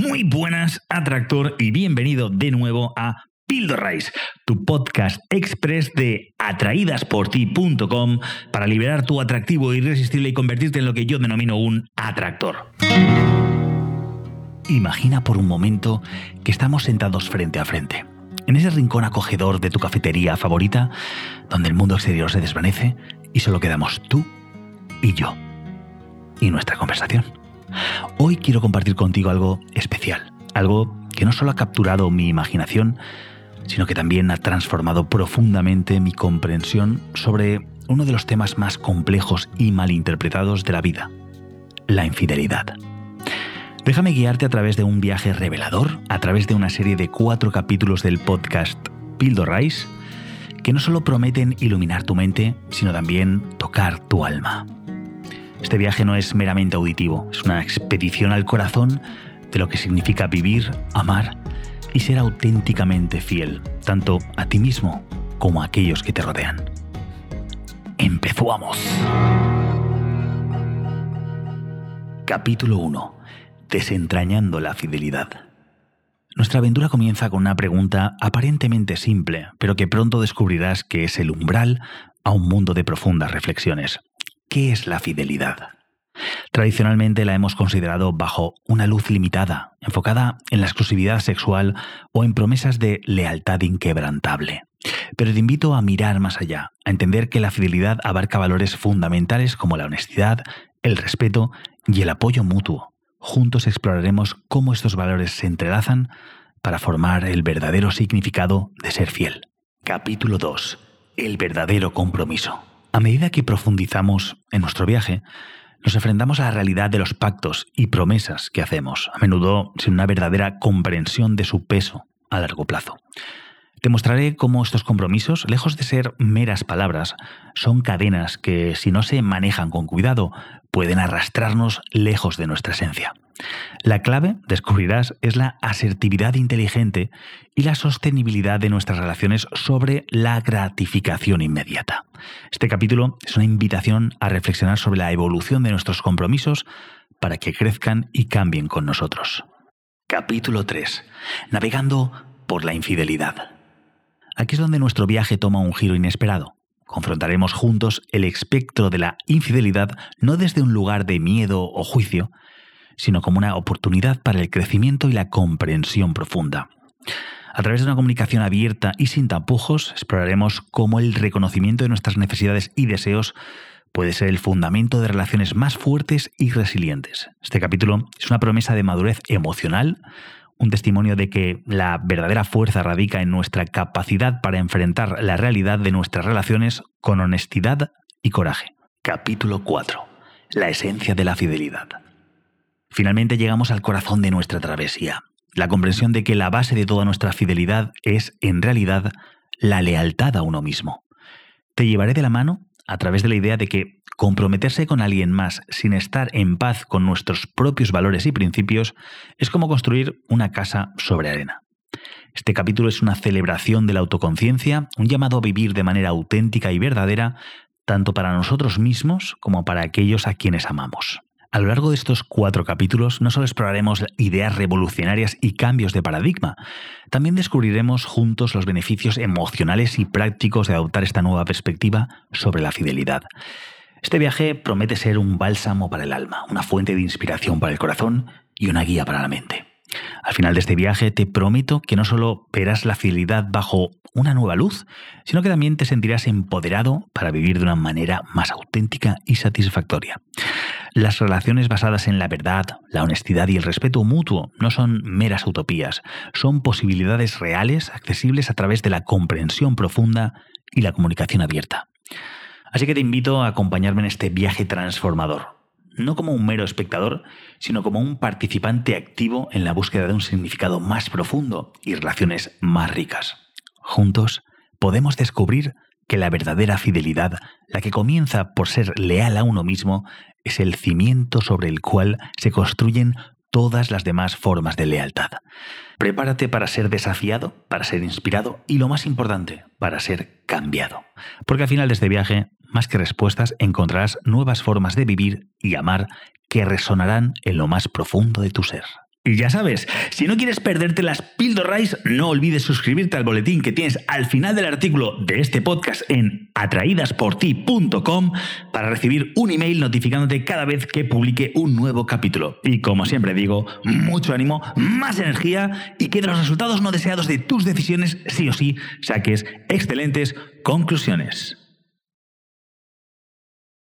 Muy buenas, atractor, y bienvenido de nuevo a Pildorrais, tu podcast express de atraídasporti.com para liberar tu atractivo irresistible y convertirte en lo que yo denomino un atractor. Imagina por un momento que estamos sentados frente a frente, en ese rincón acogedor de tu cafetería favorita, donde el mundo exterior se desvanece y solo quedamos tú y yo, y nuestra conversación. Hoy quiero compartir contigo algo especial, algo que no solo ha capturado mi imaginación, sino que también ha transformado profundamente mi comprensión sobre uno de los temas más complejos y malinterpretados de la vida, la infidelidad. Déjame guiarte a través de un viaje revelador, a través de una serie de cuatro capítulos del podcast Rise, que no solo prometen iluminar tu mente, sino también tocar tu alma. Este viaje no es meramente auditivo, es una expedición al corazón de lo que significa vivir, amar y ser auténticamente fiel, tanto a ti mismo como a aquellos que te rodean. ¡Empezamos! Capítulo 1. Desentrañando la fidelidad. Nuestra aventura comienza con una pregunta aparentemente simple, pero que pronto descubrirás que es el umbral a un mundo de profundas reflexiones. ¿Qué es la fidelidad? Tradicionalmente la hemos considerado bajo una luz limitada, enfocada en la exclusividad sexual o en promesas de lealtad inquebrantable. Pero te invito a mirar más allá, a entender que la fidelidad abarca valores fundamentales como la honestidad, el respeto y el apoyo mutuo. Juntos exploraremos cómo estos valores se entrelazan para formar el verdadero significado de ser fiel. Capítulo 2. El verdadero compromiso. A medida que profundizamos en nuestro viaje, nos enfrentamos a la realidad de los pactos y promesas que hacemos, a menudo sin una verdadera comprensión de su peso a largo plazo. Te mostraré cómo estos compromisos, lejos de ser meras palabras, son cadenas que, si no se manejan con cuidado, pueden arrastrarnos lejos de nuestra esencia. La clave, descubrirás, es la asertividad inteligente y la sostenibilidad de nuestras relaciones sobre la gratificación inmediata. Este capítulo es una invitación a reflexionar sobre la evolución de nuestros compromisos para que crezcan y cambien con nosotros. Capítulo 3. Navegando por la infidelidad. Aquí es donde nuestro viaje toma un giro inesperado. Confrontaremos juntos el espectro de la infidelidad no desde un lugar de miedo o juicio, sino como una oportunidad para el crecimiento y la comprensión profunda. A través de una comunicación abierta y sin tapujos, exploraremos cómo el reconocimiento de nuestras necesidades y deseos puede ser el fundamento de relaciones más fuertes y resilientes. Este capítulo es una promesa de madurez emocional, un testimonio de que la verdadera fuerza radica en nuestra capacidad para enfrentar la realidad de nuestras relaciones con honestidad y coraje. Capítulo 4. La esencia de la fidelidad. Finalmente llegamos al corazón de nuestra travesía, la comprensión de que la base de toda nuestra fidelidad es, en realidad, la lealtad a uno mismo. Te llevaré de la mano a través de la idea de que comprometerse con alguien más sin estar en paz con nuestros propios valores y principios es como construir una casa sobre arena. Este capítulo es una celebración de la autoconciencia, un llamado a vivir de manera auténtica y verdadera, tanto para nosotros mismos como para aquellos a quienes amamos. A lo largo de estos cuatro capítulos no solo exploraremos ideas revolucionarias y cambios de paradigma, también descubriremos juntos los beneficios emocionales y prácticos de adoptar esta nueva perspectiva sobre la fidelidad. Este viaje promete ser un bálsamo para el alma, una fuente de inspiración para el corazón y una guía para la mente. Al final de este viaje te prometo que no solo verás la fidelidad bajo una nueva luz, sino que también te sentirás empoderado para vivir de una manera más auténtica y satisfactoria. Las relaciones basadas en la verdad, la honestidad y el respeto mutuo no son meras utopías, son posibilidades reales accesibles a través de la comprensión profunda y la comunicación abierta. Así que te invito a acompañarme en este viaje transformador, no como un mero espectador, sino como un participante activo en la búsqueda de un significado más profundo y relaciones más ricas. Juntos podemos descubrir que la verdadera fidelidad, la que comienza por ser leal a uno mismo, es el cimiento sobre el cual se construyen todas las demás formas de lealtad. Prepárate para ser desafiado, para ser inspirado y lo más importante, para ser cambiado. Porque al final de este viaje, más que respuestas, encontrarás nuevas formas de vivir y amar que resonarán en lo más profundo de tu ser. Y ya sabes, si no quieres perderte las píldoras, no olvides suscribirte al boletín que tienes al final del artículo de este podcast en atraídasporti.com para recibir un email notificándote cada vez que publique un nuevo capítulo. Y como siempre digo, mucho ánimo, más energía y que de los resultados no deseados de tus decisiones sí o sí saques excelentes conclusiones.